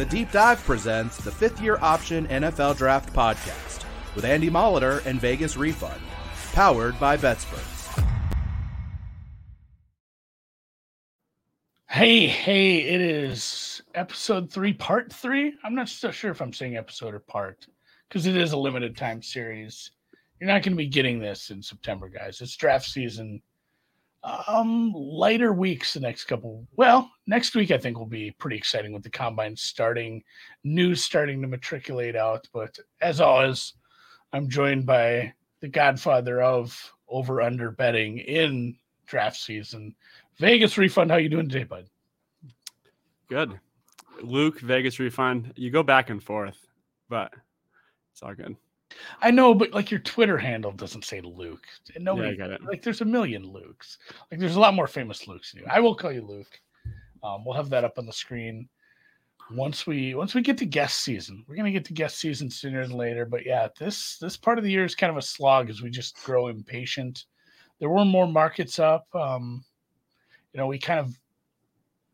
The Deep Dive presents the Fifth Year Option NFL Draft Podcast with Andy Molitor and Vegas Refund, powered by BetSperts. Hey, hey, it is episode three, part three. I'm not so sure if I'm saying episode or part because it is a limited time series. You're not going to be getting this in September, guys. It's draft season um, lighter weeks the next couple. Well, next week I think will be pretty exciting with the combine starting, news starting to matriculate out. But as always, I'm joined by the godfather of over under betting in draft season, Vegas Refund. How you doing today, bud? Good, Luke. Vegas Refund. You go back and forth, but it's all good. I know, but like your Twitter handle doesn't say Luke. And nobody Yeah, I get it. like there's a million Lukes. Like there's a lot more famous Lukes than you. I will call you Luke. Um, we'll have that up on the screen once we once we get to guest season. We're gonna get to guest season sooner than later. But yeah, this this part of the year is kind of a slog as we just grow impatient. There were more markets up. Um, you know, we kind of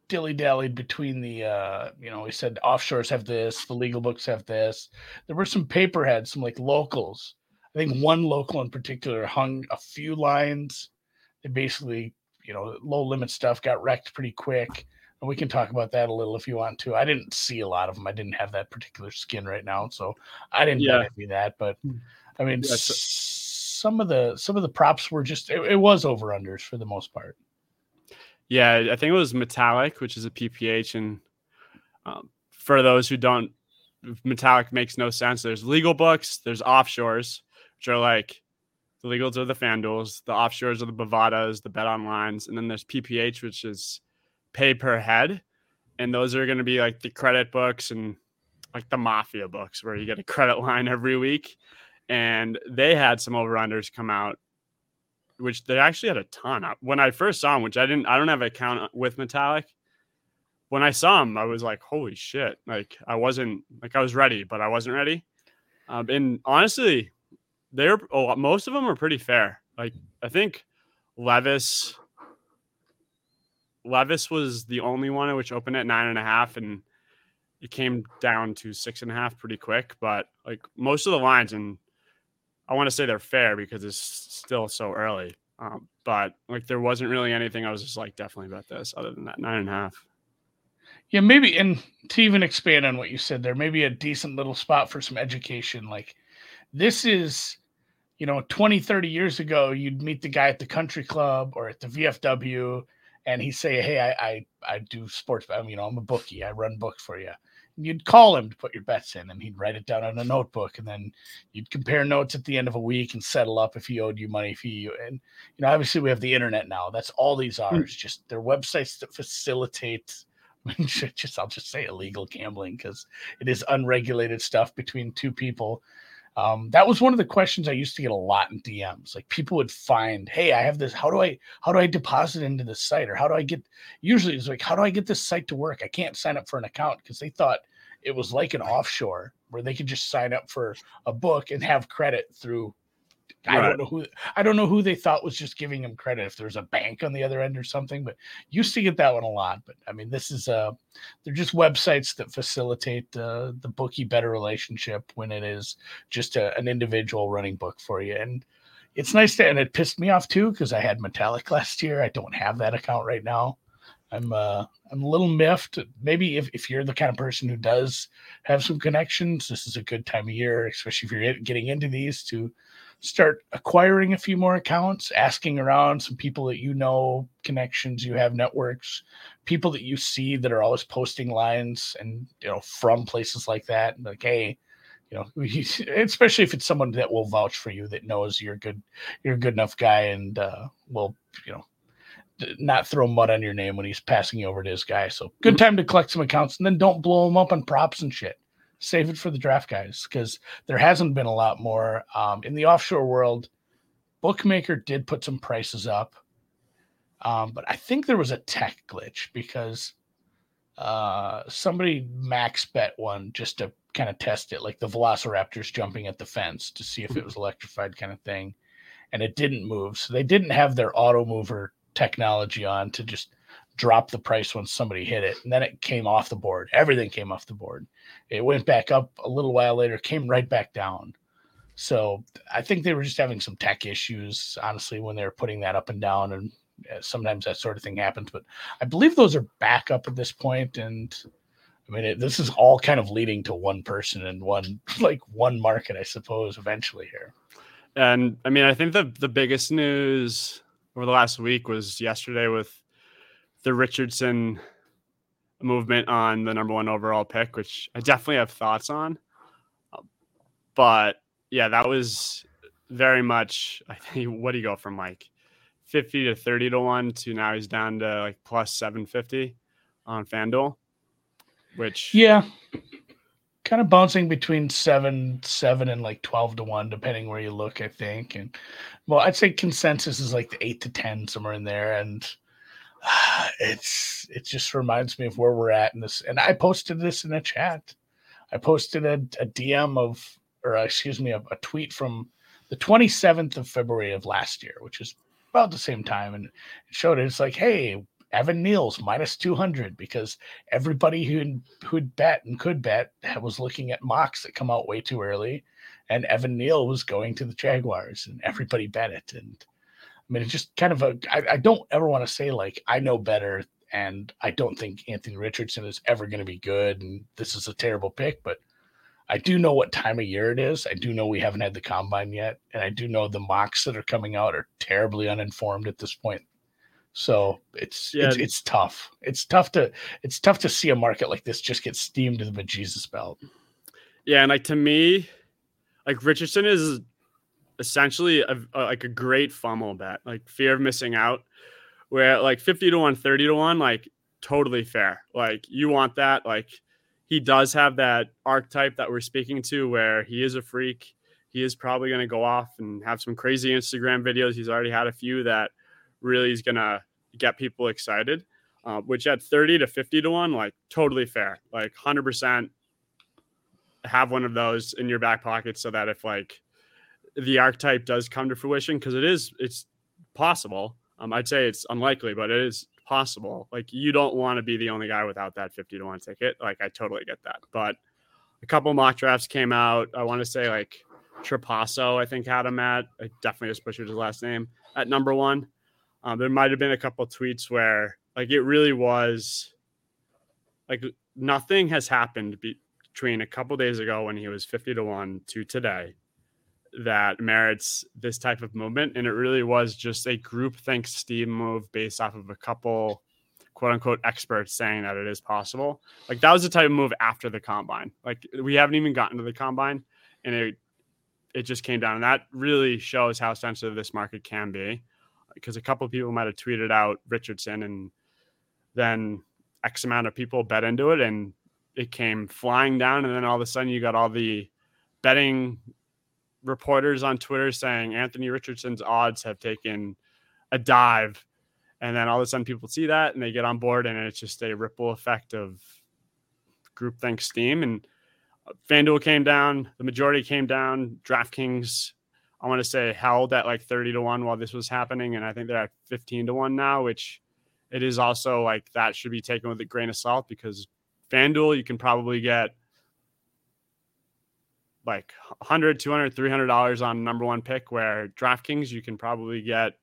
dilly dallied between the uh you know we said offshores have this the legal books have this. There were some paperheads some like locals. I think one local in particular hung a few lines. They basically you know low limit stuff got wrecked pretty quick and we can talk about that a little if you want to. I didn't see a lot of them i didn't have that particular skin right now so i didn't Yeah. bet any of that but i mean Yeah, so- some of the some of the props were just it, it was over unders for the most part Yeah, I think it was metallic, which is a PPH, and um, for those who don't, metallic makes no sense. There's legal books, there's offshores, which are like the legals are the FanDuels, the offshores are the Bovadas, the Bet Onlines, and then there's PPH, which is pay per head, and those are going to be like the credit books and like the mafia books where you get a credit line every week, and they had some over unders come out which they actually had a ton. Uh, When I first saw them, which I didn't, I don't have an account with Metallic. When I saw them, I was like, "Holy shit!" Like I wasn't like I was ready, but I wasn't ready. Um, and honestly, they're oh, most of them are pretty fair. Like I think Levis, Levis was the only one which opened at nine and a half, and it came down to six and a half pretty quick. But like most of the lines, and I want to say they're fair because it's still so early. Um, but like there wasn't really anything I was just like definitely about this other than that nine and a half. Yeah, maybe, and to even expand on what you said there, maybe a decent little spot for some education. Like, this is, you know, 20, 30 years ago, you'd meet the guy at the country club or at the VFW, and he'd say, Hey, I, I, I do sports, I mean, you know, I'm a bookie, I run books for you. You'd call him to put your bets in, and he'd write it down on a notebook, and then you'd compare notes at the end of a week and settle up if he owed you money. If he, and you know, obviously we have the internet now. That's all these are. Hmm. It's just they're websites that facilitate just I'll just say illegal gambling because it is unregulated stuff between two people. Um, that was one of the questions I used to get a lot in DMs. Like people would find, hey, I have this. How do I how do I deposit into this site or how do I get? Usually it's like, how do I get this site to work? I can't sign up for an account because they thought it was like an offshore where they could just sign up for a book and have credit through. I Right. don't know who I don't know who they thought was just giving them credit if there's a bank on the other end or something, but used to get that one a lot. But I mean, this is uh they're just websites that facilitate uh, the bookie better relationship when it is just a, an individual running book for you. And it's nice to and it pissed me off too because I had Metallic last year. I don't have that account right now. I'm uh I'm a little miffed. Maybe if, if you're the kind of person who does have some connections, this is a good time of year, especially if you're getting into these to start acquiring a few more accounts, asking around some people that you know, connections, you have networks, people that you see that are always posting lines and you know from places like that. Like, hey, you know, especially if it's someone that will vouch for you that knows you're good, you're a good enough guy and uh, will, you know, not throw mud on your name when he's passing you over to his guy. So good time to collect some accounts and then don't blow them up on props and shit. Save it for the draft guys because there hasn't been a lot more um, in the offshore world. Bookmaker did put some prices up, um, but I think there was a tech glitch because uh, somebody max bet one just to kind of test it, like the Velociraptors jumping at the fence to see if it was electrified, kind of thing, and it didn't move. So they didn't have their auto mover technology on to just dropped the price when somebody hit it, and then it came off the board. Everything came off the board. It went back up a little while later, came right back down. So I think they were just having some tech issues, honestly, when they were putting that up and down, and uh, sometimes that sort of thing happens. But I believe those are back up at this point, and I mean, it, this is all kind of leading to one person and one like one market, I suppose, eventually here. And I mean, I think the the biggest news over the last week was yesterday with the Richardson movement on the number one overall pick, which I definitely have thoughts on. But yeah, that was very much. I think what do you go from like fifty to thirty to one to now he's down to like plus seven fifty on FanDuel, which yeah, kind of bouncing between seven, seven, and like twelve to one, depending where you look. I think, and well, I'd say consensus is like the eight to ten somewhere in there, and it's it just reminds me of where we're at in this. And I posted this in a chat. I posted a, a DM of, or uh, excuse me, a, a tweet from the 27th of February of last year, which is about the same time, and it showed it. It's like, hey, Evan Neal's minus 200 because everybody who who'd bet and could bet was looking at mocks that come out way too early, and Evan Neal was going to the Jaguars, and everybody bet it. And I mean, it's just kind of a. I, I don't ever want to say like I know better, and I don't think Anthony Richardson is ever going to be good, and this is a terrible pick, but. I do know what time of year it is. I do know we haven't had the combine yet, and I do know the mocks that are coming out are terribly uninformed at this point so it's yeah. it's it's tough. It's tough to it's tough to see a market like this just get steamed to the bejesus belt. Yeah, and like to me, like Richardson is essentially a, a, like a great funnel bet, like fear of missing out. Where like 50 to 1, 30 to 1, like totally fair. Like you want that. Like he does have that archetype that we're speaking to where he is a freak. He is probably going to go off and have some crazy Instagram videos. He's already had a few that really is going to get people excited. Uh, which at 30 to 50 to 1, like totally fair. Like 100% have one of those in your back pocket so that if like the archetype does come to fruition, because it is, it's possible. Um, I'd say it's unlikely, but it is possible. Like you don't want to be the only guy without that 50 to 1 ticket. Like I totally get that. But a couple mock drafts came out. I want to say like Trapasso, I think had him at, I definitely just butchered his last name at number one. Um, there might have been a couple tweets where like it really was like nothing has happened be- between a couple days ago when he was 50 to 1 to today that merits this type of movement. And it really was just a group think steam move based off of a couple quote unquote experts saying that it is possible. Like that was the type of move after the combine. Like we haven't even gotten to the combine and it it just came down. And that really shows how sensitive this market can be because a couple people might have tweeted out Richardson and then X amount of people bet into it and it came flying down. And then all of a sudden you got all the betting reporters on Twitter saying Anthony Richardson's odds have taken a dive. And then all of a sudden people see that and they get on board and it's just a ripple effect of groupthink steam. And uh, FanDuel came down, the majority came down, DraftKings I want to say held at like 30 to 1 while this was happening. And I think they're at 15 to 1 now, which it is also like that should be taken with a grain of salt because FanDuel, you can probably get like 100, 200, 300 dollars on number one pick, where DraftKings, you can probably get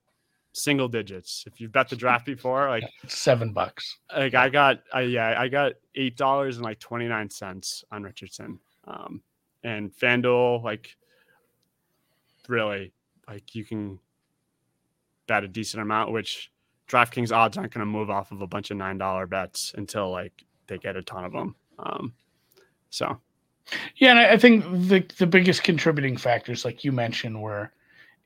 single digits. If you've bet the draft before, like seven bucks. Like I got, I, yeah, I got eight dollars and like 29 cents on Richardson. Um, and FanDuel, like really like you can bet a decent amount, which DraftKings odds aren't going to move off of a bunch of nine dollar bets until like they get a ton of them. Um, so, yeah, and I think the the biggest contributing factors, like you mentioned, were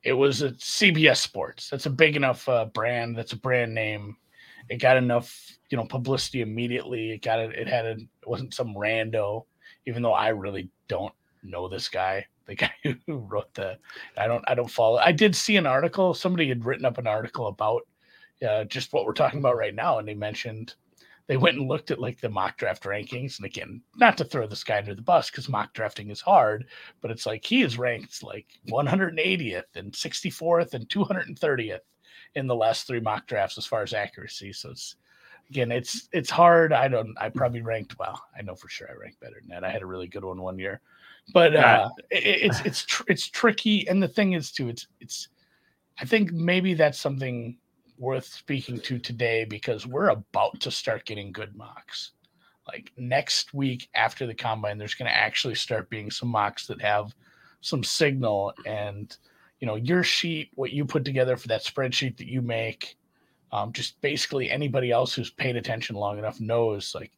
it was a CBS Sports. That's a big enough uh, brand. That's a brand name. It got enough, you know, publicity immediately. It got it. It had a. It wasn't some rando, even though I really don't know this guy the guy who wrote the i don't i don't follow i did see an article somebody had written up an article about uh, just what we're talking about right now and they mentioned they went and looked at like the mock draft rankings and again not to throw this guy under the bus because mock drafting is hard but it's like he is ranked like 180th and 64th and 230th in the last three mock drafts as far as accuracy so it's again, it's it's hard. I don't. I probably ranked well. I know for sure I ranked better than that. I had a really good one one year, but uh, it, it's it's tr- it's tricky. And the thing is, too, it's it's. I think maybe that's something worth speaking to today because we're about to start getting good mocks. Like next week after the combine, there's going to actually start being some mocks that have some signal and you know your sheet, what you put together for that spreadsheet that you make um, just basically anybody else who's paid attention long enough knows like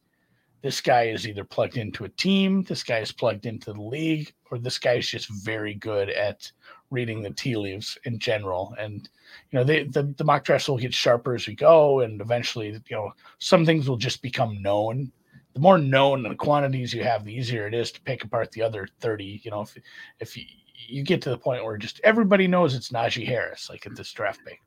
this guy is either plugged into a team, this guy is plugged into the league, or this guy is just very good at reading the tea leaves in general. And you know, they, the the mock drafts will get sharper as we go, and eventually, you know, some things will just become known. The more known the quantities you have, the easier it is to pick apart the other thirty. You know, if if you, you get to the point where just everybody knows it's Najee Harris, like at this draft pick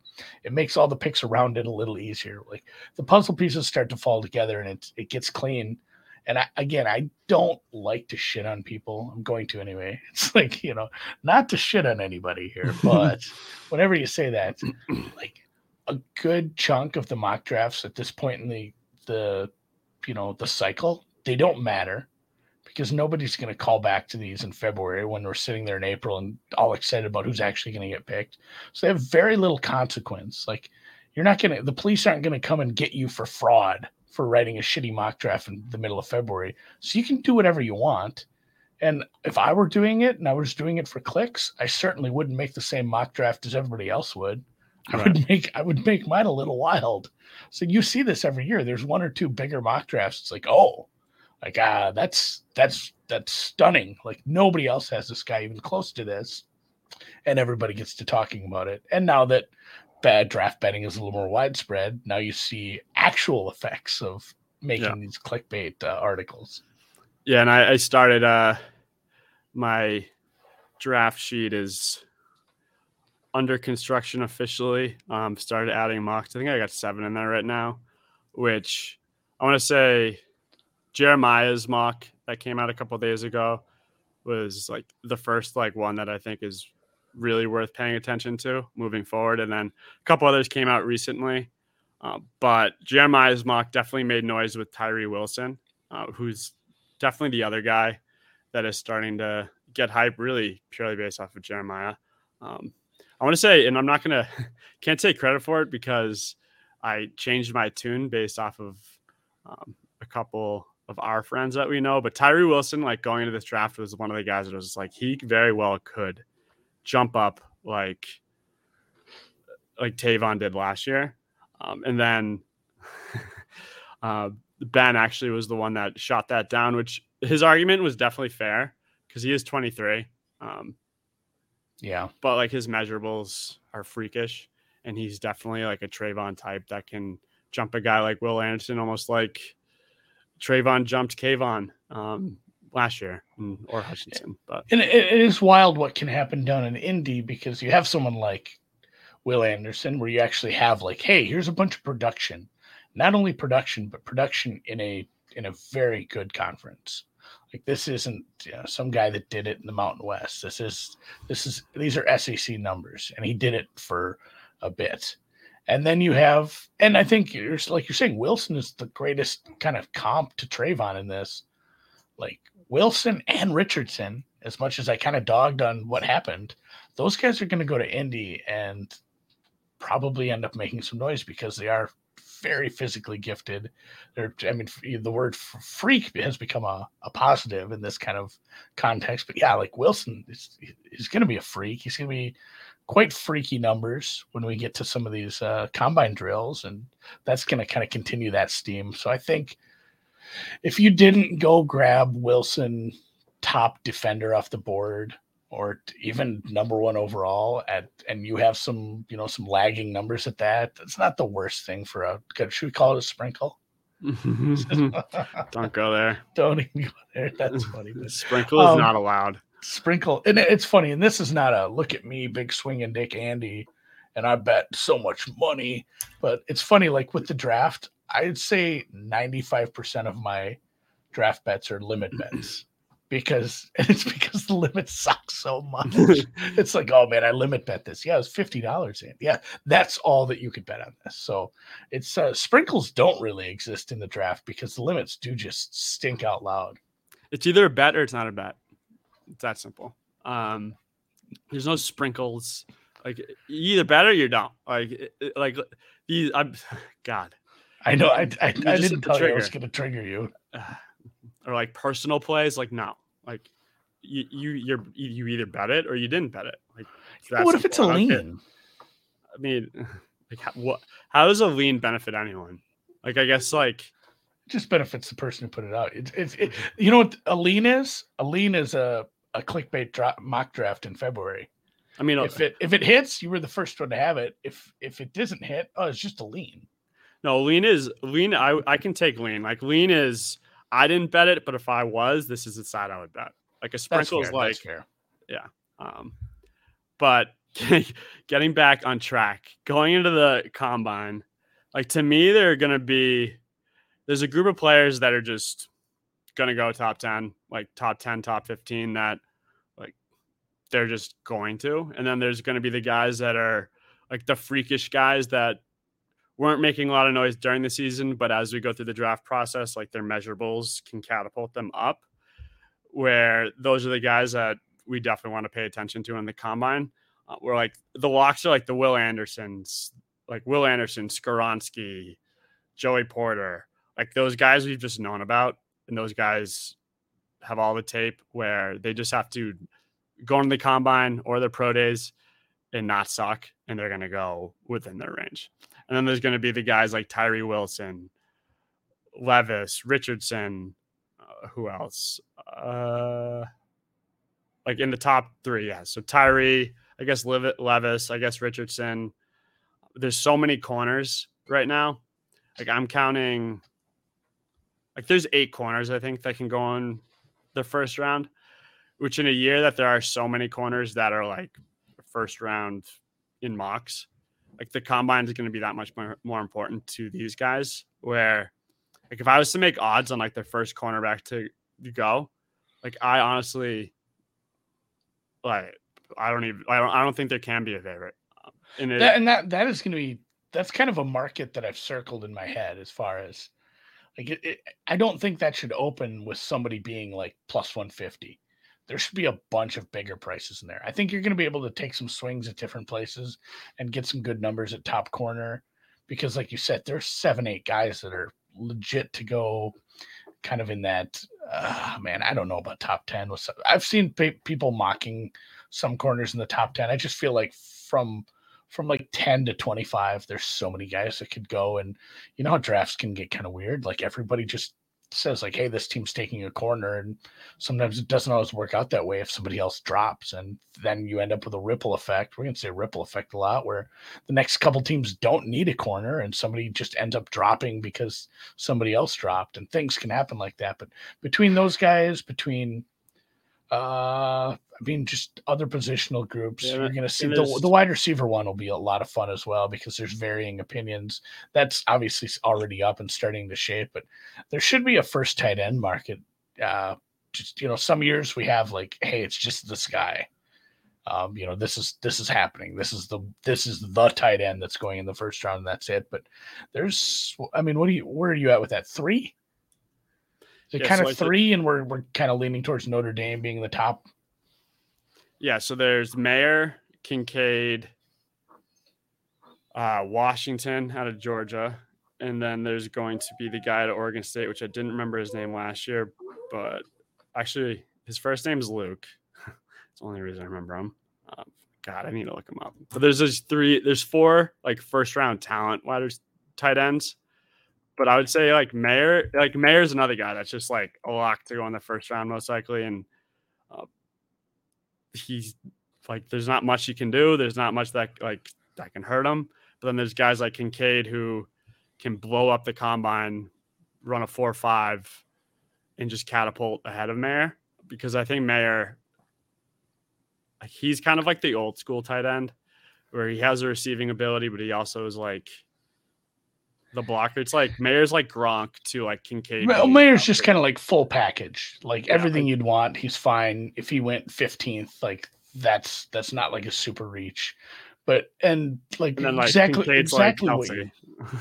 it makes all the picks around it a little easier. Like the puzzle pieces start to fall together and it it gets clean. And I, again, I don't like to shit on people. I'm going to anyway. It's like you know, not to shit on anybody here, but whenever you say that, like a good chunk of the mock drafts at this point in the the you know the cycle, they don't matter because nobody's going to call back to these in February when we're sitting there in April and all excited about who's actually going to get picked. So they have very little consequence. Like you're not going to, the police aren't going to come and get you for fraud for writing a shitty mock draft in the middle of February. So you can do whatever you want. And if I were doing it and I was doing it for clicks, I certainly wouldn't make the same mock draft as everybody else would. I would make I would make mine a little wild. So you see this every year. There's one or two bigger mock drafts. It's like, oh, like ah that's that's that's stunning like nobody else has this guy even close to this and everybody gets to talking about it and now that bad draft betting is a little more widespread. Now you see actual effects of making yeah. these clickbait uh, articles. Yeah and I, I started uh my draft sheet is under construction officially. Um started adding mocks. I think i got seven in there right now which i want to say Jeremiah's mock that came out a couple days ago was like the first like one that I think is really worth paying attention to moving forward. And then a couple others came out recently. Uh, but Jeremiah's mock definitely made noise with Tyree Wilson, uh, who's definitely the other guy that is starting to get hype really purely based off of Jeremiah. Um, I want to say, and I'm not going to, can't take credit for it because I changed my tune based off of um, a couple of our friends that we know. But Tyree Wilson, like going into this draft, was one of the guys that was like he very well could jump up like like Travon did last year. Um, and then uh, Ben actually was the one that shot that down, which his argument was definitely fair because he is 23. Um, yeah, but like his measurables are freakish, and he's definitely like a Travon type that can jump a guy like Will Anderson, almost like Travon jumped Kayvon um, last year or Hutchinson. But and it, is wild what can happen down in Indy because you have someone like Will Anderson where you actually have like, hey, here's a bunch of production, not only production but production in a in a very good conference. Like this isn't you know, some guy that did it in the Mountain West. This is this is these are SEC numbers, and he did it for a bit. And then you have, and I think you're like you're saying, Wilson is the greatest kind of comp to Travon in this. Like Wilson and Richardson, as much as I kind of dogged on what happened, those guys are going to go to Indy and probably end up making some noise because they are very physically gifted. They're, I mean, the word freak has become a, a positive in this kind of context. But yeah, like Wilson is, is going to be a freak. He's going to be quite freaky numbers when we get to some of these uh, combine drills, and that's going to kind of continue that steam. So I think if you didn't go grab Wilson top defender off the board or even number one overall at and you have some you know some lagging numbers at that it's not the worst thing for a should we call it a sprinkle? Don't go there. Don't even go there. That's funny sprinkle is um, not allowed. sprinkle and it's funny and this is not a look at me big swinging dick andy and i bet so much money but it's funny like with the draft i'd say 95% of my draft bets are limit bets because it's because the limit sucks so much. it's like, oh man, I limit bet this. Yeah, it's fifty dollars in. Yeah, that's all that you could bet on this. So it's uh, sprinkles don't really exist in the draft because the limits do just stink out loud. It's either a bet or it's not a bet. It's that simple. Um, there's no sprinkles. Like you either bet or you don't. Like like these. I'm God. I know. I I, I didn't tell you I was going to trigger you. or like personal plays. Like no. Like you you you're you either bet it or you didn't bet it. Like what if it's a lean? I mean, like how, what? How does a lean benefit anyone? Like I guess like it just benefits the person who put it out. It's it's it, you know what a lean is? A lean is a a clickbait dra- mock draft in February. I mean, uh, if it if it hits, you were the first one to have it. If if it doesn't hit, oh, it's just a lean. No, lean is lean. I I can take lean. Like lean is I didn't bet it, but if I was, this is the side I would bet. Like a sprinkle is like, yeah. Um, but getting back on track, going into the combine, like to me, they're gonna be. There's a group of players that are just gonna go top ten, like top ten, top fifteen. That like they're just going to, and then there's gonna be the guys that are like the freakish guys that weren't making a lot of noise during the season, but as we go through the draft process, like their measurables can catapult them up. Where those are the guys that we definitely want to pay attention to in the combine. Uh, we're like the locks are like the Will Andersons, like Will Anderson, Skoronski, Joey Porter, like those guys we've just known about, and those guys have all the tape where they just have to go into the combine or their pro days and not suck, and they're going to go within their range. And then there's going to be the guys like Tyree Wilson, Levis, Richardson, uh, who else? Uh, like in the top three, yeah. So Tyree, I guess Levis, I guess Richardson. There's so many corners right now. Like I'm counting, like there's eight corners I think that can go on the first round. Which in a year that there are so many corners that are like first round in mocks, like the combine is going to be that much more, more important to these guys. Where, like, if I was to make odds on like the first cornerback to, go, like, I honestly, like, I don't even, I don't, I don't think there can be a favorite. Um, and, it, that, and that that is going to be that's kind of a market that I've circled in my head as far as like it, it, I don't think that should open with somebody being like plus 150 there should be a bunch of bigger prices in there. I think you're going to be able to take some swings at different places and get some good numbers at top corner because, like you said, there's seven, eight guys that are legit to go kind of in that. Uh, man, I don't know about top 10. I've seen pe- people mocking some corners in the top 10. I just feel like from from like 10 to 25 there's so many guys that could go and you know how drafts can get kind of weird like everybody just says like, "Hey, this team's taking a corner," and sometimes it doesn't always work out that way if somebody else drops, and then you end up with a ripple effect. We're gonna say ripple effect a lot, where the next couple teams don't need a corner, and somebody just ends up dropping because somebody else dropped, and things can happen like that. But between those guys, between uh, I mean, just other positional groups. Yeah, You're going to see the, the wide receiver one will be a lot of fun as well because there's varying opinions. That's obviously already up and starting to shape, but there should be a first tight end market. Uh, just you know, some years we have like, hey, it's just this guy. Um, you know, this is this is happening. This is the this is the tight end that's going in the first round, and that's it. But there's, I mean, what do you where are you at with that? Three? Yeah, kind so of three, and we're we're kind of leaning towards Notre Dame being the top. Yeah, so there's Mayer, Kincaid, uh, Washington out of Georgia, and then there's going to be the guy at Oregon State, which I didn't remember his name last year, but actually his first name is Luke. It's the only reason I remember him. Um, God, I need to look him up. But there's those three, there's four like first round talent wide tight ends but I would say like Mayer, like Mayer's another guy that's just like a lock to go in the first round most likely, and uh, he's like there's not much he can do. There's not much that like that can hurt him. But then there's guys like Kincaid who can blow up the combine, run a four five, and just catapult ahead of Mayer because I think Mayer, like he's kind of like the old school tight end, where he has a receiving ability, but he also is like the blocker. It's like Mayer's like Gronk to like Kincaid. Well, Mayer's just kind of like full package, like Yeah, everything you'd want. He's fine. If he went 15th, like that's that's not like a super reach. But and like, and then like exactly Kincaid's exactly like what you,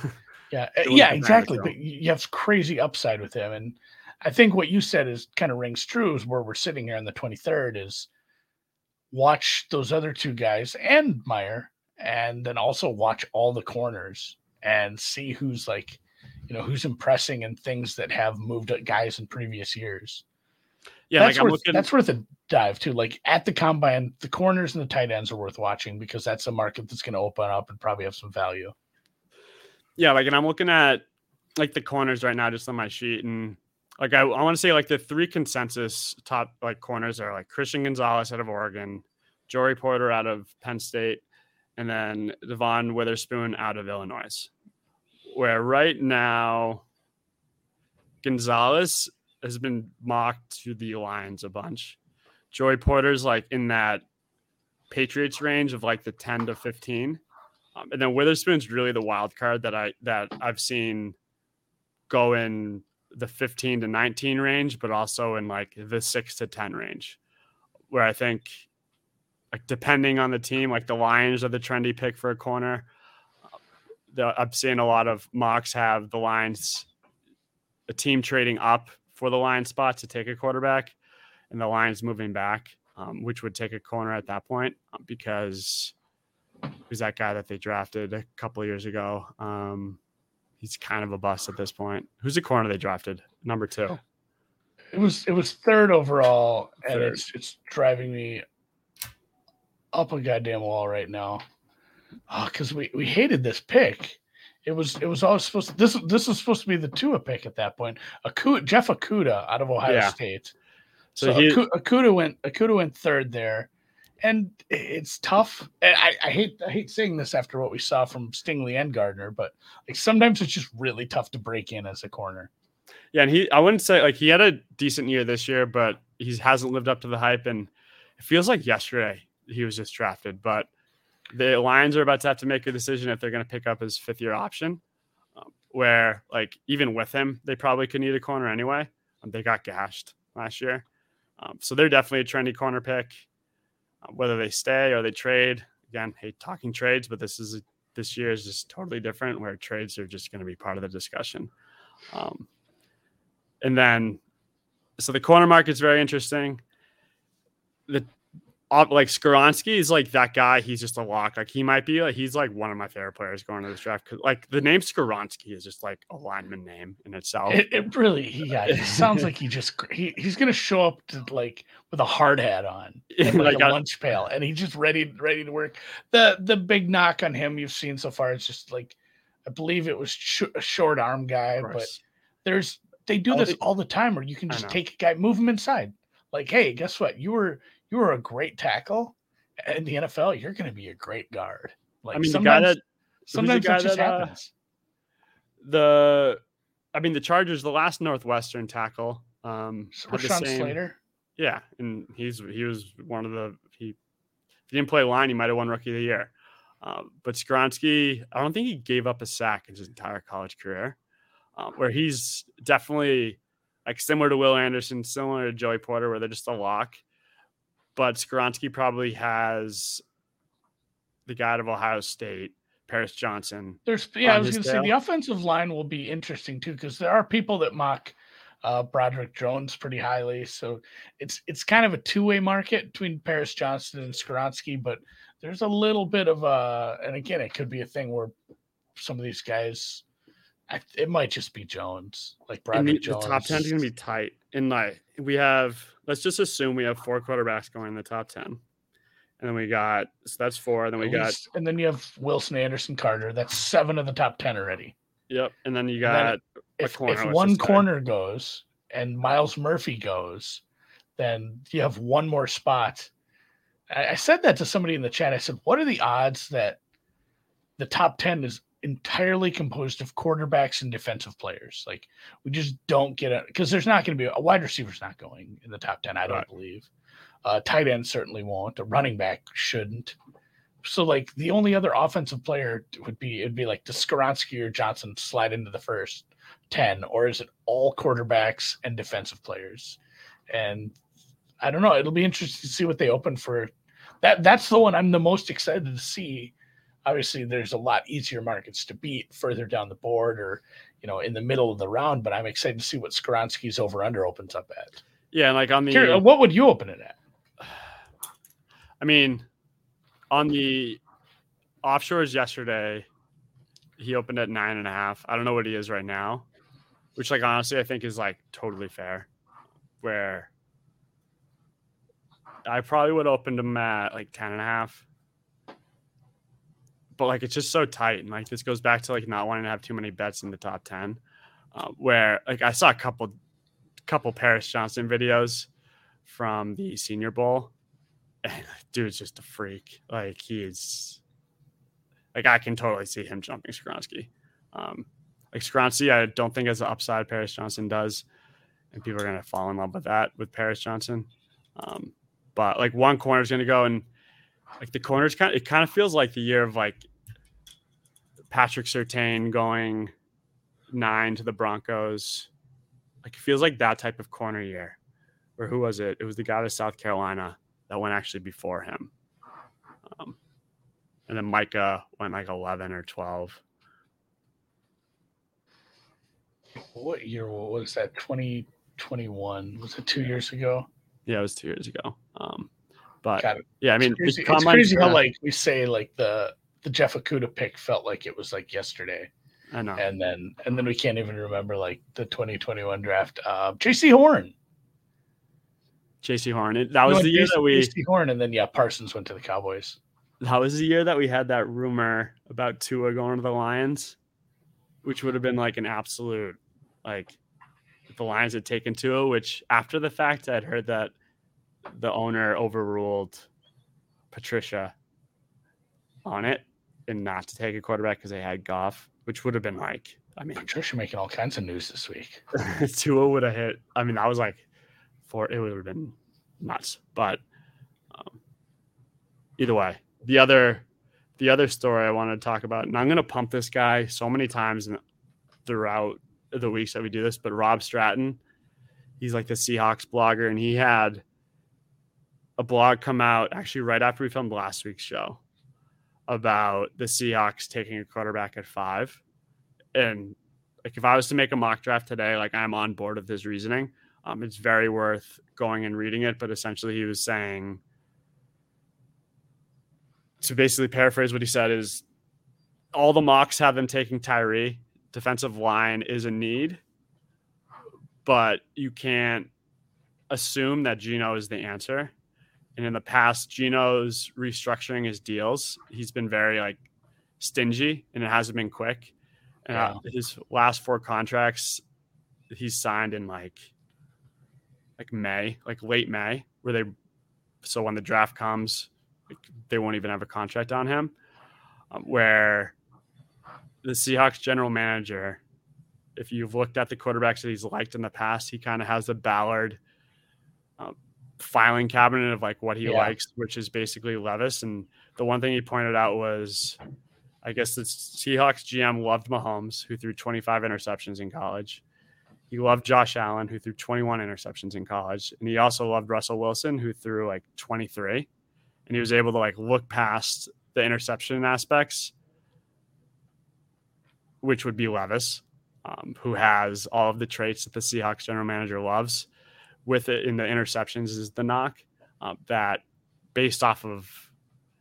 yeah uh, yeah exactly. But you have crazy upside with him, and I think what you said is kind of rings true. Is where we're sitting here on the 23rd is watch those other two guys and Mayer, and then also watch all the corners and see who's like, you know, who's impressing and things that have moved guys in previous years. yeah, that's like I'm worth looking. that's worth a dive too. Like at the combine, the corners and the tight ends are worth watching because that's a market that's going to open up and probably have some value. Yeah, like, and I'm looking at like the corners right now, just on my sheet, and like I, I want to say like the three consensus top like corners are like Christian Gonzalez out of Oregon, Joey Porter out of Penn State, and then Devon Witherspoon out of Illinois. Where right now, Gonzalez has been mocked to the Lions a bunch. Joey Porter's like in that Patriots range of like the 10 to 15. Um, and then Witherspoon's really the wild card that I that I've seen go in the 15 to 19 range, but also in like the six to 10 range, where I think like depending on the team, like the Lions are the trendy pick for a corner. The, I'm seeing a lot of mocks have the Lions, a team trading up for the line spot to take a quarterback, and the Lions moving back, um, which would take a corner at that point um, because who's that guy that they drafted a couple of years ago? Um, he's kind of a bust at this point. Who's the corner they drafted? Number two. It was it was third overall, and it's it's driving me up a goddamn wall right now. Ah, oh, because we we hated this pick. It was it was always supposed to this this was supposed to be the Tua pick at that point. Okudah, Jeff Okudah out of Ohio Yeah. State. So So, he- Okudah went Okudah went third there, and it's tough. And I, I hate I hate saying this after what we saw from Stingley and Gardner, but like sometimes it's just really tough to break in as a corner. Yeah, and he I wouldn't say like he had a decent year this year, but he hasn't lived up to the hype. And it feels like yesterday he was just drafted. But the Lions are about to have to make a decision if they're going to pick up his fifth year option. Um, where like even with him, they probably could need a corner anyway. Um, they got gashed last year, um, so they're definitely a trendy corner pick. Uh, whether they stay or they trade, again, hate talking trades, but this is this year is just totally different. Where trades are just going to be part of the discussion. Um, and then, so the corner market's very interesting. The like Skoronski is like that guy. He's just a lock. Like he might be like he's like one of my favorite players going to this draft. Cause like the name Skoronski is just like a lineman name in itself. It, it really, yeah, it sounds like he just he, he's gonna show up to like with a hard hat on, and like, Like a a- lunch pail, and he's just ready ready to work. The the big knock on him you've seen so far is just like, I believe it was sh- a short arm guy, but there's they do All this the- all the time where you can just take a guy, move him inside. Like, hey, guess what? You were you were a great tackle in the NFL. You're gonna be a great guard. Like I mean, sometimes, that sometimes that just that, uh, happens. the, I mean, the Chargers, the last Northwestern tackle, um, Rashawn same- Slater. Yeah, and he's he was one of the he if he didn't play line, he might have won rookie of the year. Um, but Skoronski, I don't think he gave up a sack in his entire college career. Um, where he's definitely like similar to Will Anderson, similar to Joey Porter, where they're just a lock. But Skoronski probably has the guy out of Ohio State, Paris Johnson. There's yeah, I was going to say the offensive line will be interesting too because there are people that mock uh, Broderick Jones pretty highly. So it's it's kind of a two way market between Paris Johnson and Skoronsky, but there's a little bit of a and again it could be a thing where some of these guys, I, it might just be Jones like the, Broderick the top 10 is going to be tight. And like we have, let's just assume we have four quarterbacks going in the top 10. And then we got, so that's four. and Then we at got, and then you have Wilson, Anderson, Carter. That's seven of the top ten already. yep. And then you then got, a if, corner, if one just say. corner goes and Myles Murphy goes, then you have one more spot. I, I said that to somebody in the chat. I said, "What are the odds that the top ten is entirely composed of quarterbacks and defensive players? Like we just don't get it because there's not going to be a wide receiver's not going in the top ten. I don't Right. believe. Uh, tight end certainly won't. A running back shouldn't. so like the only other offensive player would be it'd be like does Skoronski or Johnson slide into the first ten, or is it all quarterbacks and defensive players? And I don't know. It'll be interesting to see what they open for. That that's the one I'm the most excited to see. Obviously, there's a lot easier markets to beat further down the board or you know in the middle of the round, but I'm excited to see what Skoronski's over under opens up at. Yeah, like on the Here, uh, what would you open it at? I mean, on the offshores yesterday, he opened at nine and a half. I don't know what he is right now, which, like, honestly, I think is like totally fair. Where I probably would open him at like 10 and a half. But like, it's just so tight. And like, this goes back to like not wanting to have too many bets in the top 10. Uh, where like, I saw a couple, couple Paris Johnson videos from the Senior Bowl and dude's just a freak. Like he's like I can totally see him jumping Skoronski. Um, like Skoronski, I don't think as an upside Paris Johnson does, and people are gonna fall in love with that with Paris Johnson. Um, but like one corner is gonna go and like the corners kind of it kind of feels like the year of like Patrick Surtain going nine to the Broncos. Like it feels like that type of corner year. Or who was it? It was the guy to South Carolina that went actually before him. Um, and then Micah went like 11 or 12. What year was that? 2021. Was it two years ago? Yeah, it was two years ago. Um, but yeah, I mean, It's crazy, it's crazy how like we say like the the Jeff Okudah pick felt like it was like yesterday, I know. and then and then we can't even remember like the 2021 draft. Uh, Jaycee Horn. Jaycee Horn. It- That was the year that we Jaycee Horn, and then yeah, Parsons went to the Cowboys. that was the year that we had that rumor about Tua going to the Lions, which would have been like an absolute like if the Lions had taken Tua, which after the fact I'd heard that the owner overruled Patricia on it and not to take a quarterback because they had Goff, which would have been like I mean Patricia making all kinds of news this week. Tua would have hit. I mean, that was like for it would have been nuts. But um, either way, the other the other story I wanted to talk about, and I'm going to pump this guy so many times throughout the weeks that we do this, but Rob Staton, he's like the Seahawks blogger, and he had a blog come out actually right after we filmed last week's show about the Seahawks taking a quarterback at five. And like if I was to make a mock draft today, like I'm on board with his reasoning. Um, it's very worth going and reading it. But essentially, he was saying to basically paraphrase what he said is all the mocks have them taking Tyree. Defensive line is a need, but you can't assume that Geno is the answer. And in the past, Geno's restructuring his deals, he's been very like stingy and it hasn't been quick. And uh, his last four contracts, he's signed in like like May, like late May, where they so when the draft comes, like, they won't even have a contract on him. Um, where the Seahawks general manager, if you've looked at the quarterbacks that he's liked in the past, he kind of has the Ballard um, filing cabinet of like what he Yeah. likes, which is basically Levis. And the one thing he pointed out was, I guess the Seahawks GM loved Mahomes, who threw 25 interceptions in college. He loved Josh Allen, who threw 21 interceptions in college, and he also loved Russell Wilson, who threw like 23. And he was able to like look past the interception aspects, which would be Levis, um, who has all of the traits that the Seahawks general manager loves. With it in the interceptions is the knock um, that based off of,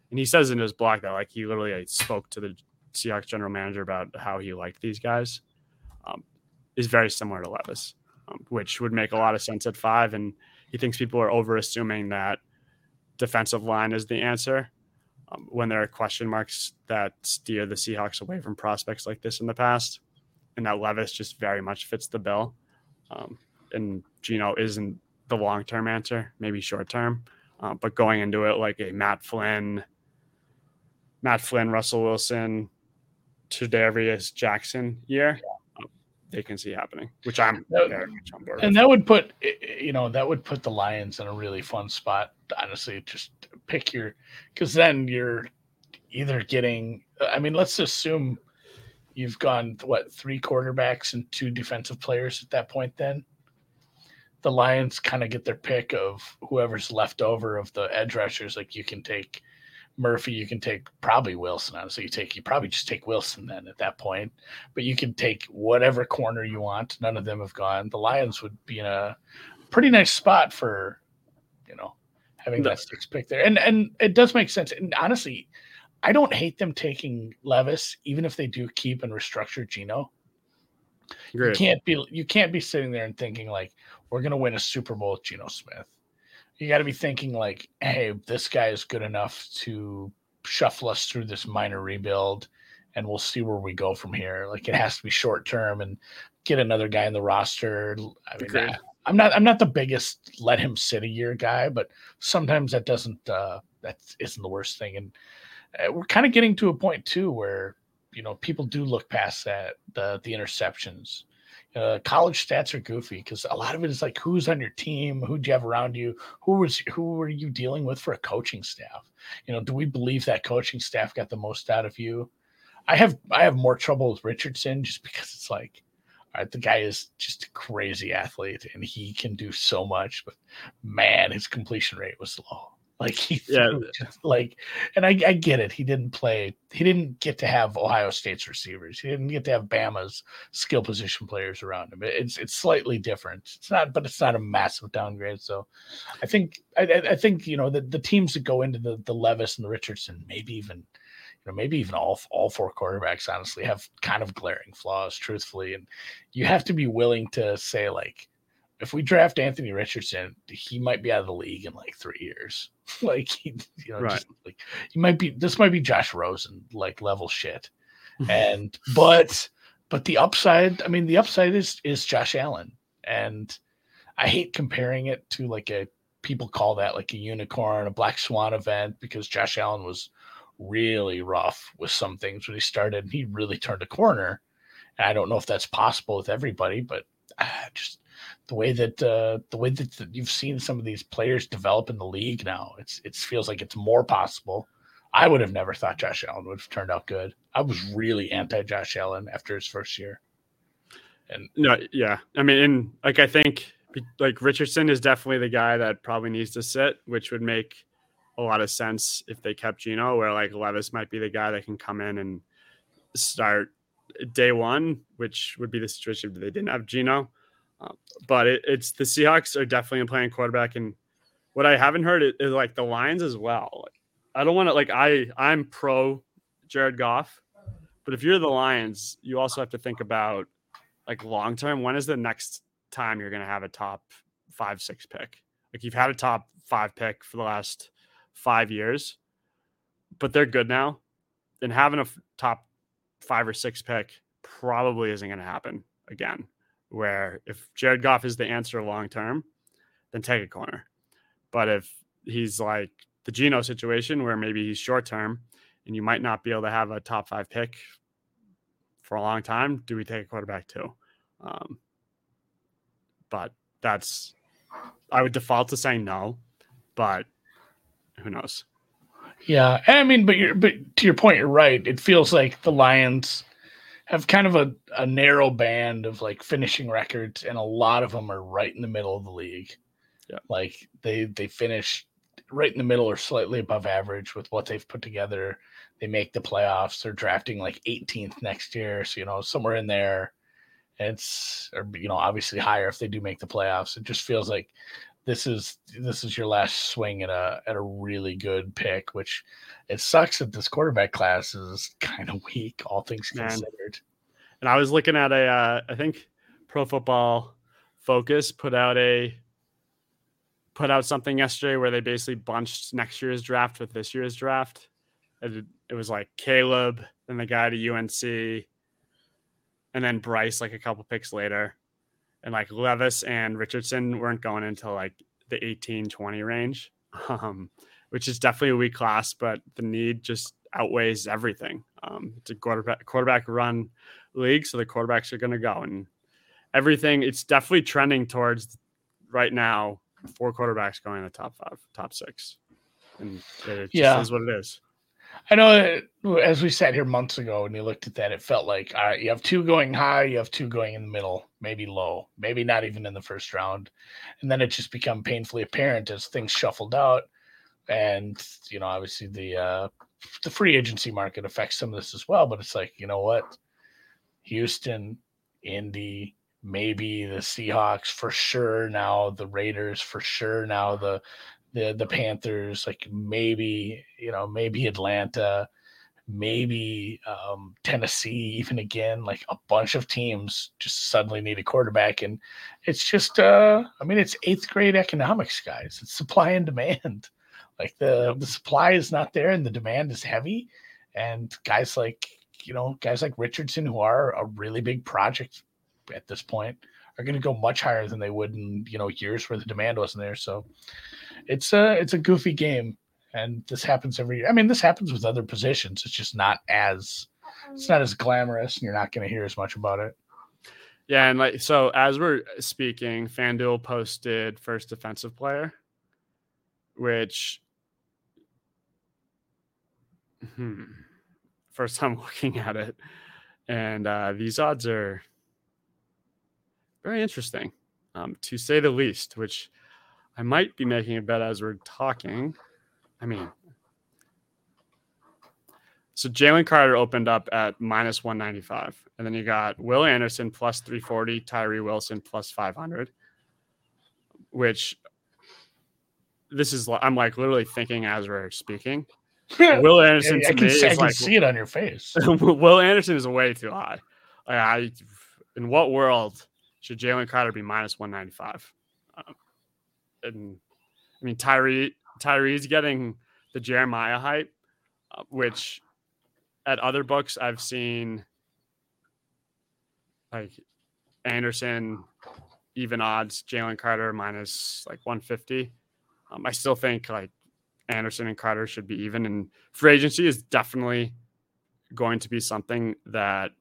and he says in his blog that like he literally like, spoke to the Seahawks general manager about how he liked these guys, um, is very similar to Levis, um, which would make a lot of sense at five. And he thinks people are over assuming that defensive line is the answer um, when there are question marks that steer the Seahawks away from prospects like this in the past, and that Levis just very much fits the bill. Um, and Geno isn't the long term answer, maybe short term, uh, but going into it like a Matt Flynn, Matt Flynn, Russell Wilson, Tarvaris Jackson year, um, they can see happening, which I'm That- very much on board. And that would put you know that would put the Lions in a really fun spot. Honestly, just pick your because then you're either getting. I mean, let's assume you've gone what three quarterbacks and two defensive players at that point. Then the Lions kind of get their pick of whoever's left over of the edge rushers. Like you can take Murphy, you can take probably Wilson. Honestly, you take you probably just take Wilson then at that point. But you can take whatever corner you want. None of them have gone. The Lions would be in a pretty nice spot for, you know, having that six pick there. And and it does make sense. And honestly, I don't hate them taking Levis, even if they do keep and restructure Geno. Great. You can't be you can't be sitting there and thinking like we're gonna win a Super Bowl with Geno Smith. You got to be thinking like, hey, this guy is good enough to shuffle us through this minor rebuild, and we'll see where we go from here. Like it has to be short term and get another guy in the roster. I mean, I, I'm not I'm not the biggest let him sit a year guy, but sometimes that doesn't uh, that isn't the worst thing. And uh, we're kind of getting to a point too where you know people do look past that the the interceptions uh, college stats are goofy because a lot of it is like who's on your team, who do you have around you, who was who were you dealing with for a coaching staff? You know, do we believe that coaching staff got the most out of you? I have I have more trouble with Richardson just because it's like, all right, the guy is just a crazy athlete and he can do so much, but man, his completion rate was low. Like he yeah. just like, and I, I get it. He didn't play. He didn't get to have Ohio State's receivers. He didn't get to have Bama's skill position players around him. It's it's slightly different. It's not, but it's not a massive downgrade. So, I think I, I think you know the, the teams that go into the the Levis and the Richardson, maybe even you know, maybe even all all four quarterbacks honestly have kind of glaring flaws, truthfully. And you have to be willing to say, like, if we draft Anthony Richardson, he might be out of the league in like three years. like he, you know, right. just like he might be. This might be Josh Rosen like level shit. and but but the upside, I mean, the upside is is Josh Allen, and I hate comparing it to like a people call that like a unicorn, a black swan event because Josh Allen was really rough with some things when he started. And he really turned a corner. And I don't know if that's possible with everybody, but uh, just the way that uh, the way that, you've seen some of these players develop in the league now, it's it feels like it's more possible. I would have never thought Josh Allen would have turned out good. I was really anti Josh Allen after his first year. And no, yeah, I mean, and like I think like Richardson is definitely the guy that probably needs to sit, which would make a lot of sense if they kept Geno. where like Levis might be the guy that can come in and start day one, which would be the situation if they didn't have Geno. Um, but it, it's the Seahawks are definitely playing quarterback, and what I haven't heard is, is like the Lions as well. I don't want to like I I'm pro Jared Goff, but if you're the Lions, you also have to think about like long term. When is the next time you're going to have a top five six pick? Like you've had a top five pick for the last five years, but they're good now. And having a top five or six pick probably isn't going to happen again where if Jared Goff is the answer long term, then take a corner. But if he's like the Geno situation where maybe he's short term and you might not be able to have a top five pick for a long time, do we take a quarterback too? Um, but that's I would default to saying no, but who knows? Yeah, I mean, but you're but to your point, you're right. It feels like the Lions have kind of a, a narrow band of like finishing records, and a lot of them are right in the middle of the league. Yeah. Like they they finish right in the middle or slightly above average with what they've put together. They make the playoffs. They're drafting like 18th next year, so you know somewhere in there. It's or you know obviously higher if they do make the playoffs. It just feels like this is this is your last swing at a at a really good pick, which it sucks that this quarterback class is kind of weak, all things considered. And I was looking at a, uh, I think Pro Football Focus put out a put out something yesterday where they basically bunched next year's draft with this year's draft. It, it was like Caleb, and the guy to UNC, and then Bryce like a couple picks later and like Levis and Richardson weren't going until like the 18 20 range, um, which is definitely a weak class, but the need just outweighs everything. Um, it's a quarterback quarterback run league, so the quarterbacks are going to go and everything. It's definitely trending towards right now four quarterbacks going in the top five, top six, and it just yeah. is what it is. I know as we sat here months ago and you looked at that, it felt like all right, you have two going high, you have two going in the middle, maybe low, maybe not even in the first round. And then it just become painfully apparent as things shuffled out. And, you know, obviously the uh the free agency market affects some of this as well. But it's like, you know what? Houston, Indy, maybe the Seahawks for sure now, the Raiders for sure now, the the the Panthers, like maybe you know maybe Atlanta, maybe um, Tennessee, even again, like a bunch of teams just suddenly need a quarterback, and it's just uh, I mean it's eighth grade economics, guys. It's supply and demand. Like the yep. the supply is not there and the demand is heavy, and guys like you know guys like Richardson who are a really big project at this point are going to go much higher than they would in you know years where the demand wasn't there. So it's a it's a goofy game, and this happens every year. I mean, this happens with other positions. It's just not as it's not as glamorous, and you're not going to hear as much about it. Yeah, and like so, as we're speaking, FanDuel posted first defensive player, which hmm, first time looking at it, and uh, these odds are very interesting, um, to say the least. Which I might be making a bet as we're talking. I mean, so Jalen Carter opened up at minus 195. And then you got Will Anderson plus 340, Tyree Wilson plus 500, which this is, I'm like literally thinking as we're speaking. Will Anderson yeah, I can, see, I can like, see it on your face. Will Anderson is way too high. Like I, in what world should Jalen Carter be minus 195? Um, and I mean Tyree Tyree's getting the Jeremiah hype, uh, which at other books I've seen like Anderson even odds, Jalen Carter minus like 150. Um, I still think like Anderson and Carter should be even, and free agency is definitely going to be something that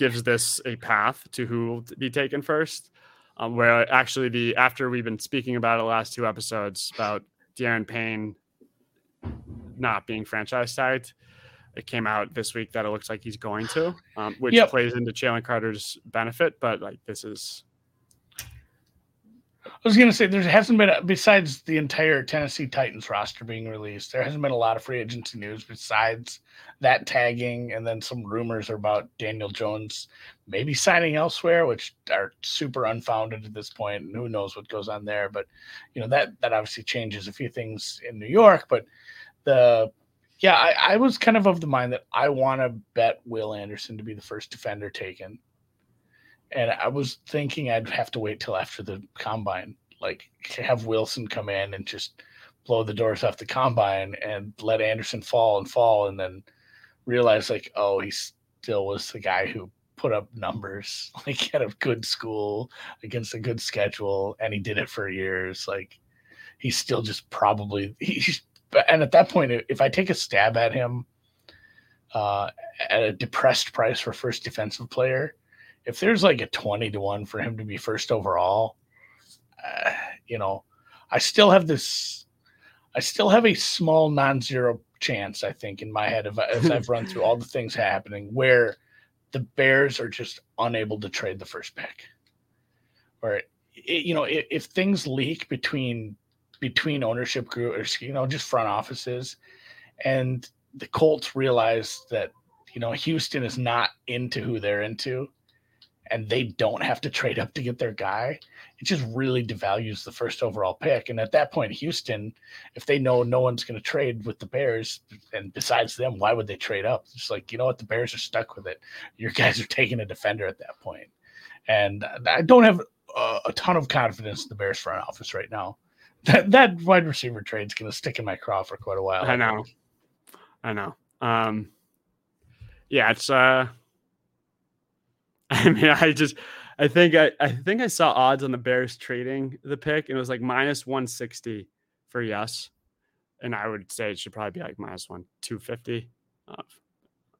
gives this a path to who will be taken first um, where actually the after we've been speaking about it the last two episodes about Da'Ron Payne not being franchise tagged, it came out this week that it looks like he's going to, um, which yep. plays into Jalen Carter's benefit. But like this is I was going to say there hasn't been besides the entire Tennessee Titans roster being released. There hasn't been a lot of free agency news besides that tagging, and then some rumors about Daniel Jones maybe signing elsewhere, which are super unfounded at this point. And who knows what goes on there? But you know that that obviously changes a few things in New York. But the yeah, I, I was kind of of the mind that I want to bet Will Anderson to be the first defender taken and I was thinking I'd have to wait till after the combine, like have Wilson come in and just blow the doors off the combine and let Anderson fall and fall, and then realize like, oh, he still was the guy who put up numbers like at a good school against a good schedule, and he did it for years. Like he's still just probably he's. And at that point, if I take a stab at him uh, at a depressed price for first defensive player, if there's like a 20 to 1 for him to be first overall, uh, you know, I still have this, I still have a small non zero chance, I think, in my head of, as I've run through all the things happening where the Bears are just unable to trade the first pick. Or, it, you know, if, if things leak between between ownership group or you know just front offices and the colts realize that you know houston is not into who they're into and they don't have to trade up to get their guy, it just really devalues the first overall pick. And at that point, Houston, if they know no one's going to trade with the Bears, and besides them, why would they trade up? It's like, you know what? The Bears are stuck with it. Your guys are taking a defender at that point. And I don't have a, a ton of confidence in the Bears front office right now. That, that wide receiver trade is going to stick in my craw for quite a while. I know. I know. Um, yeah, it's, uh, I mean, I just I think I, I think I saw odds on the Bears trading the pick, and it was like minus 160 for yes. And I would say it should probably be like minus one 250. Uh,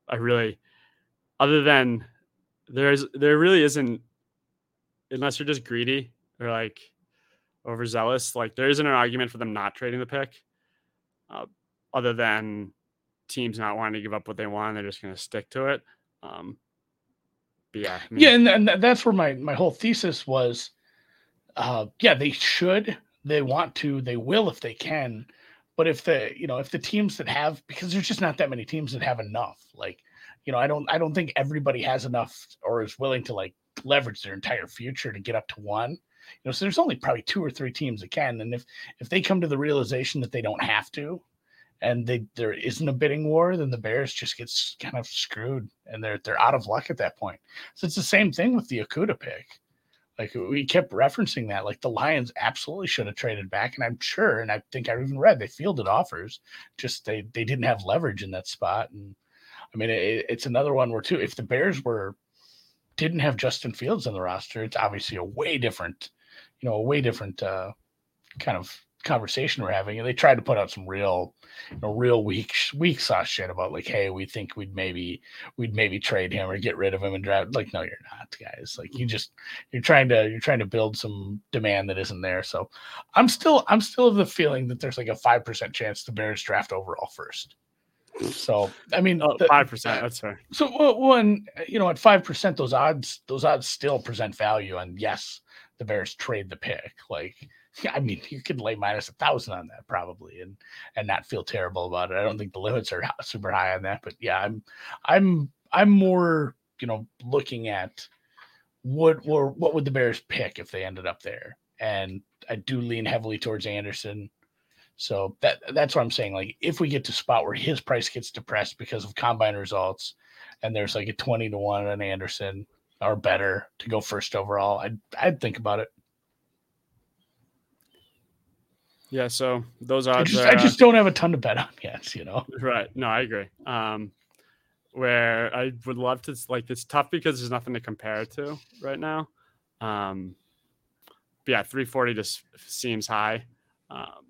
I really, other than there's there really isn't, unless you're just greedy or like overzealous, like there isn't an argument for them not trading the pick. uh, other than teams not wanting to give up what they want. They're just going to stick to it. Um, yeah. I mean, yeah. And, and that's where my, my whole thesis was, uh, yeah, they should, they want to, they will, if they can. But if the, you know, if the teams that have, because there's just not that many teams that have enough, like, you know, I don't, I don't think everybody has enough or is willing to like leverage their entire future to get up to one. You know, so there's only probably two or three teams that can. And if, if they come to the realization that they don't have to, and they there isn't a bidding war, then the Bears just gets kind of screwed and they're they're out of luck at that point. So it's the same thing with the Okudah pick. Like we kept referencing that, like the Lions absolutely should have traded back, and I'm sure, and I think I even read they fielded offers, just they they didn't have leverage in that spot. And I mean, it, it's another one where too, if the Bears were didn't have Justin Fields on the roster, it's obviously a way different, you know, a way different uh, kind of conversation we're having, and they tried to put out some real, you know, real weak weak sauce shit about like, hey, we think we'd maybe we'd maybe trade him or get rid of him and draft. Like, no, you're not, guys. Like, you just you're trying to you're trying to build some demand that isn't there. So, I'm still I'm still of the feeling that there's like a five percent chance the Bears draft overall first. So I mean, oh, five oh, percent. That's fair. So when you know at five percent, those odds those odds still present value. And yes, the Bears trade the pick. Like I mean, you could lay minus a thousand on that probably, and and not feel terrible about it. I don't think the limits are super high on that, but yeah, I'm I'm I'm more you know looking at what or what would the Bears pick if they ended up there, and I do lean heavily towards Anderson. So that that's what I'm saying. Like if we get to spot where his price gets depressed because of combine results, and there's like a twenty to one on Anderson or better to go first overall, I'd I'd think about it. Yeah, so those odds. I just, are, I just don't have a ton to bet on yet, you know. Right. No, I agree. Um, where I would love to like it's tough because there's nothing to compare it to right now. Um, yeah, 340 just seems high. Um,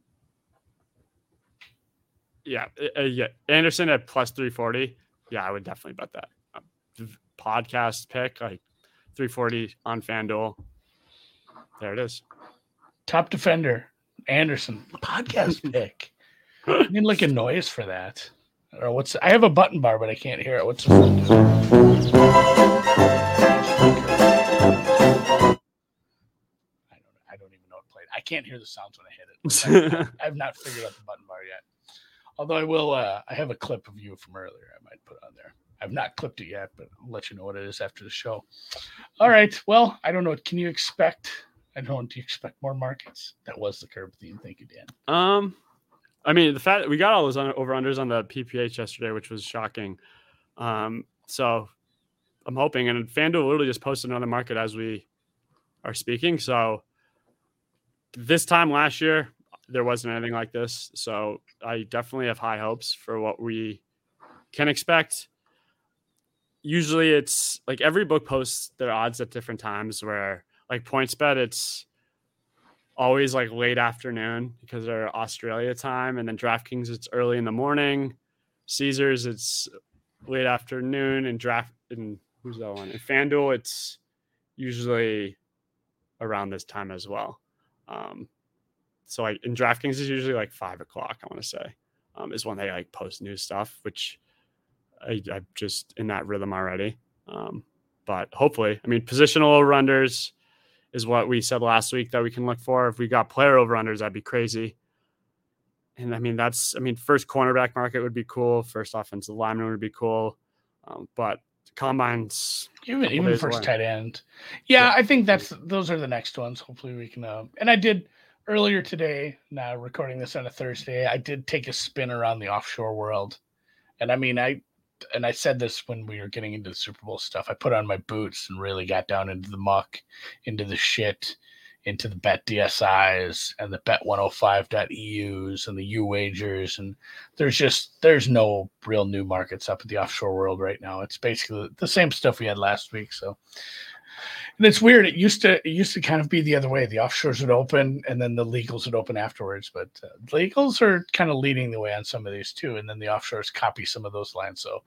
yeah, uh, yeah, Anderson at plus 340. Yeah, I would definitely bet that. Uh, podcast pick like 340 on FanDuel. There it is. Top defender. Anderson podcast pick. I need like a noise for that. Or what's I have a button bar, but I can't hear it. What's the I don't I don't even know what played. I can't hear the sounds when I hit it. I've not figured out the button bar yet. Although I will uh I have a clip of you from earlier I might put on there. I've not clipped it yet, but I'll let you know what it is after the show. All right. Well, I don't know. Can you expect I don't. Do you expect more markets? That was the curb theme. Thank you, Dan. Um, I mean, the fact we got all those over unders on the PPH yesterday, which was shocking. Um, so I'm hoping, and FanDuel literally just posted another market as we are speaking. So this time last year, there wasn't anything like this. So I definitely have high hopes for what we can expect. Usually, it's like every book posts their odds at different times where like PointsBet, it's always like late afternoon because they're Australia time, and then DraftKings it's early in the morning. Caesars it's late afternoon, and draft and who's that one? And FanDuel it's usually around this time as well. Um, so like in DraftKings is usually like five o'clock. I want to say um, is when they like post new stuff, which I, I'm just in that rhythm already. Um, but hopefully, I mean, positional over is what we said last week that we can look for. If we got player over unders, that'd be crazy. And I mean, that's, I mean, first cornerback market would be cool. First offensive lineman would be cool. Um, but combines, even, even first away. tight end. Yeah, yeah, I think that's, those are the next ones. Hopefully we can, uh, and I did earlier today, now recording this on a Thursday, I did take a spin around the offshore world. And I mean, I, and I said this when we were getting into the Super Bowl stuff. I put on my boots and really got down into the muck, into the shit, into the bet DSIs and the bet 105.eus and the YouWagers. And there's just, there's no real new markets up in the offshore world right now. It's basically the same stuff we had last week. So and it's weird. It used to it used to kind of be the other way. The offshores would open, and then the legals would open afterwards. But uh, legals are kind of leading the way on some of these too, and then the offshores copy some of those lines. So,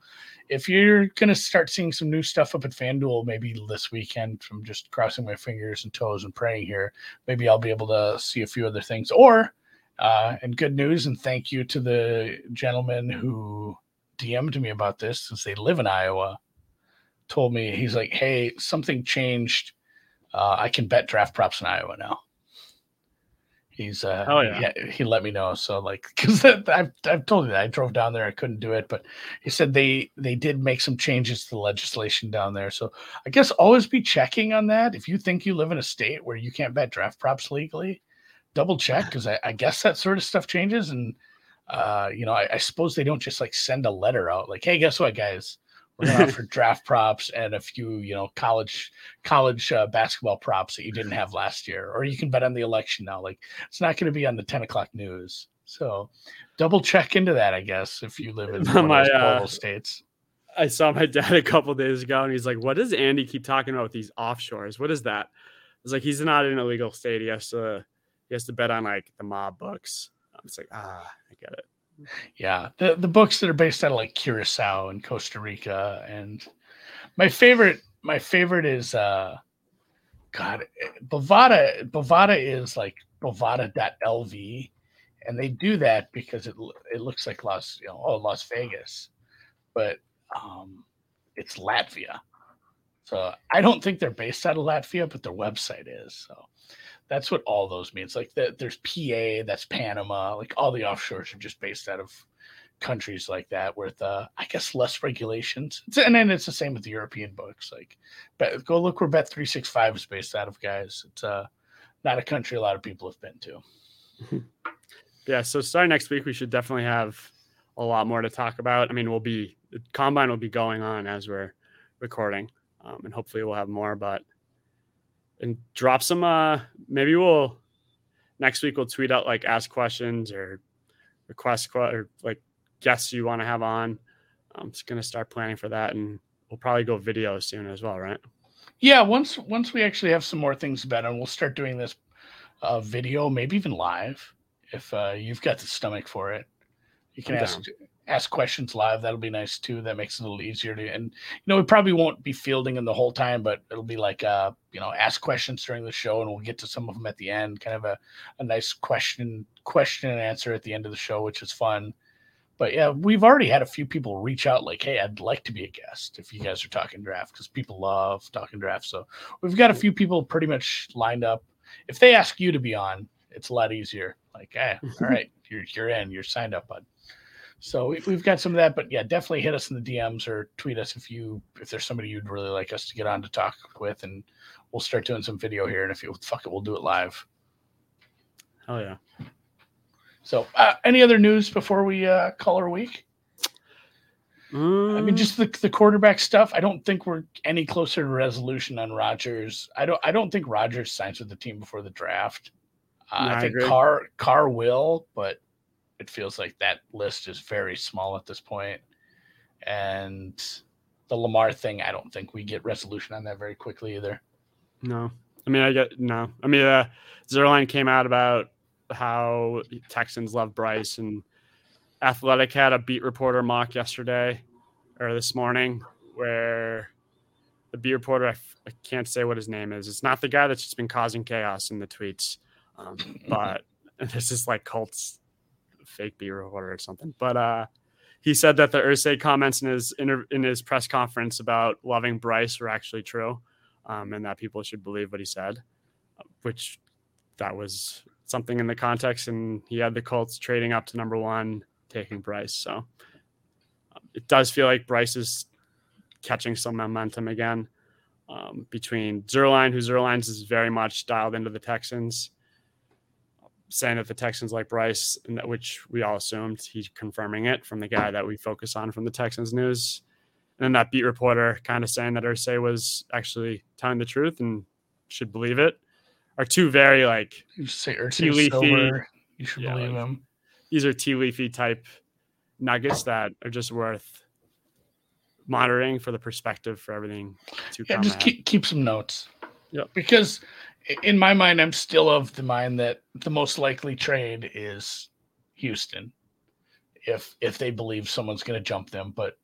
if you're gonna start seeing some new stuff up at FanDuel, maybe this weekend, from just crossing my fingers and toes and praying here, maybe I'll be able to see a few other things. Or Uh, and good news, and thank you to the gentleman who DM'd me about this since they live in Iowa. Told me he's like, "Hey, something changed. Uh, I can bet draft props in Iowa now." He's uh, oh yeah. yeah, he let me know. So like, because I've I've told you that I drove down there, I couldn't do it, but he said they they did make some changes to the legislation down there. So I guess always be checking on that. If you think you live in a state where you can't bet draft props legally, double check because I, I, guess that sort of stuff changes. And uh, you know, I, I, suppose they don't just like send a letter out like, "Hey, guess what, guys? We're going to offer draft props and a few, you know, college college uh, basketball props that you didn't have last year, or you can bet on the election now." Like, it's not going to be on the ten o'clock news. So, double check into that, I guess, if you live in one my, uh, states. I saw my dad a couple days ago, and he's like, "What does Andy keep talking about with these offshores? What is that?" I was like, "He's not in an illegal state. He has to." he has to bet on like the mob books. It's like, ah, I get it. Yeah, the the books that are based out of like Curacao and Costa Rica, and my favorite, my favorite is uh, God, Bovada. Bovada is like Bovada.lv, and they do that because it it looks like Las, you know, oh Las Vegas, but um, it's Latvia. So I don't think they're based out of Latvia, but their website is. So that's what all those means. Like the, there's PA, that's Panama. Like all the offshores are just based out of countries like that with uh I guess less regulations. It's, and then it's the same with the European books. Like but go look where Bet three six five is based out of, guys. It's uh not a country a lot of people have been to. Yeah, so starting next week we should definitely have a lot more to talk about. I mean, we'll be combine will be going on as we're recording. Um, and hopefully we'll have more, but and drop some uh maybe we'll next week we'll tweet out like ask questions or request or like guests you want to have on. I'm just going to start planning for that and we'll probably go video soon as well right? Yeah once once we actually have some more things about and we'll start doing this uh video maybe even live if uh you've got the stomach for it. You can I'm ask down ask questions live. That'll be nice too. That makes it a little easier to, and you know, we probably won't be fielding them the whole time, but it'll be like, uh, you know, ask questions during the show, and we'll get to some of them at the end. Kind of a, a nice question, question and answer at the end of the show, which is fun. But yeah, we've already had a few people reach out like, "Hey, I'd like to be a guest if you guys are talking draft," because people love talking draft. So we've got a few people pretty much lined up. If they ask you to be on, it's a lot easier. Like, hey, all right, you're you're in, you're signed up, bud. So we, have got some of that, but yeah, definitely hit us in the DMs or tweet us if you if there's somebody you'd really like us to get on to talk with, and we'll start doing some video here. And if you fuck it, we'll do it live. Oh yeah. So, uh, any other news before we uh, call our week? Um, I mean, just the, the quarterback stuff. I don't think we're any closer to resolution on Rodgers. I don't. I don't think Rodgers signs with the team before the draft. Uh, no, I think I Carr Carr will, but it feels like that list is very small at this point. And the Lamar thing, I don't think we get resolution on that very quickly either. No, I mean, I get no. I mean, uh, Zierlein came out about how Texans love Bryce, and Athletic had a beat reporter mock yesterday or this morning where the beat reporter, I f- I can't say what his name is. It's not the guy that's just been causing chaos in the tweets, um, but this is like Colts fake beat reporter or something. But uh, he said that the Irsay comments in his inter- in his press conference about loving Bryce were actually true, um, and that people should believe what he said, which that was something in the context. And he had the Colts trading up to number one, taking Bryce. So um, it does feel like Bryce is catching some momentum again. Um, between Zierlein, who Zierlein's is very much dialed into the Texans, saying that the Texans like Bryce, which we all assumed. He's confirming it from the guy that we focus on from the Texans news. And then that beat reporter kind of saying that Irsay was actually telling the truth and should believe it are two very like you say tea leafy. You should yeah, believe like, him. These are tea leafy type nuggets that are just worth monitoring for the perspective for everything to yeah, just keep, keep some notes. Yeah. Because in my mind, I'm still of the mind that the most likely trade is Houston, if if they believe someone's going to jump them. But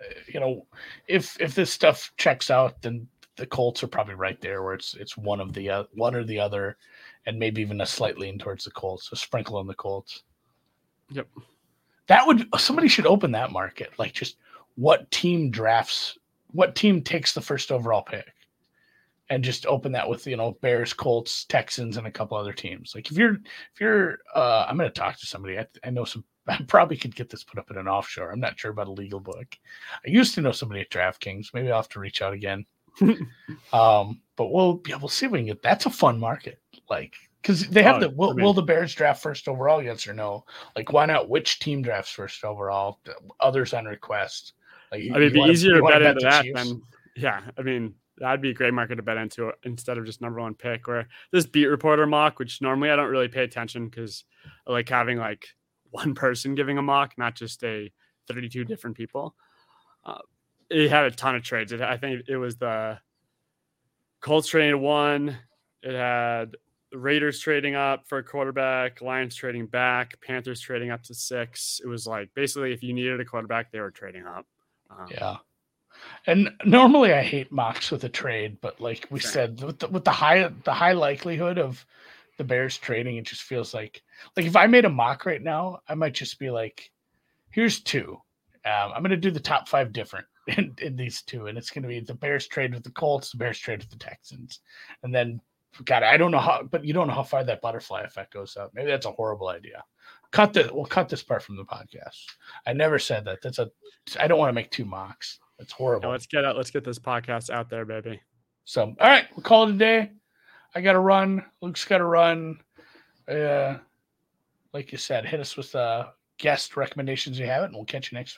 uh, you know, if if this stuff checks out, then the Colts are probably right there where it's it's one of the uh, one or the other, and maybe even a slight lean towards the Colts. A sprinkle on the Colts. Yep. That would somebody should open that market. Like just what team drafts, what team takes the first overall pick, and just open that with you know Bears, Colts, Texans, and a couple other teams. Like if you're if you're, uh, I'm going to talk to somebody. I, I know some. I probably could get this put up in an offshore. I'm not sure about a legal book. I used to know somebody at DraftKings. Maybe I'll have to reach out again. um, but we'll yeah, we'll see if we can get. That's a fun market. Like because they have Oh, the will, I mean- will the Bears draft first overall? Yes or no? Like why not? Which team drafts first overall? Others on request. Like I mean, it'd be easier to bet into that Chiefs? than yeah. I mean, that'd be a great market to bet into instead of just number one pick. Where this beat reporter mock, which normally I don't really pay attention because like having like one person giving a mock, not just a 32 different people. Uh, it had a ton of trades. It, I think it was the Colts trading one. It had Raiders trading up for a quarterback, Lions trading back, Panthers trading up to six. It was like basically if you needed a quarterback, they were trading up. Um, Yeah. And normally I hate mocks with a trade, but like we Same. said, with the, with the high the high likelihood of the Bears trading, it just feels like like if I made a mock right now, I might just be like, here's two. Um, I'm gonna do the top five different in, in these two, and it's gonna be the Bears trade with the Colts, the Bears trade with the Texans, and then God, I don't know how, but you don't know how far that butterfly effect goes up. Maybe that's a horrible idea. Cut the we'll cut this part from the podcast. I never said that. That's a I don't want to make two mocks. Yeah, horrible. let's get out. Let's get this podcast out there, baby. So, all right, we'll call it a day. I got to run. Luke's got to run. Uh, like you said, hit us with uh, guest recommendations you have it, and we'll catch you next week.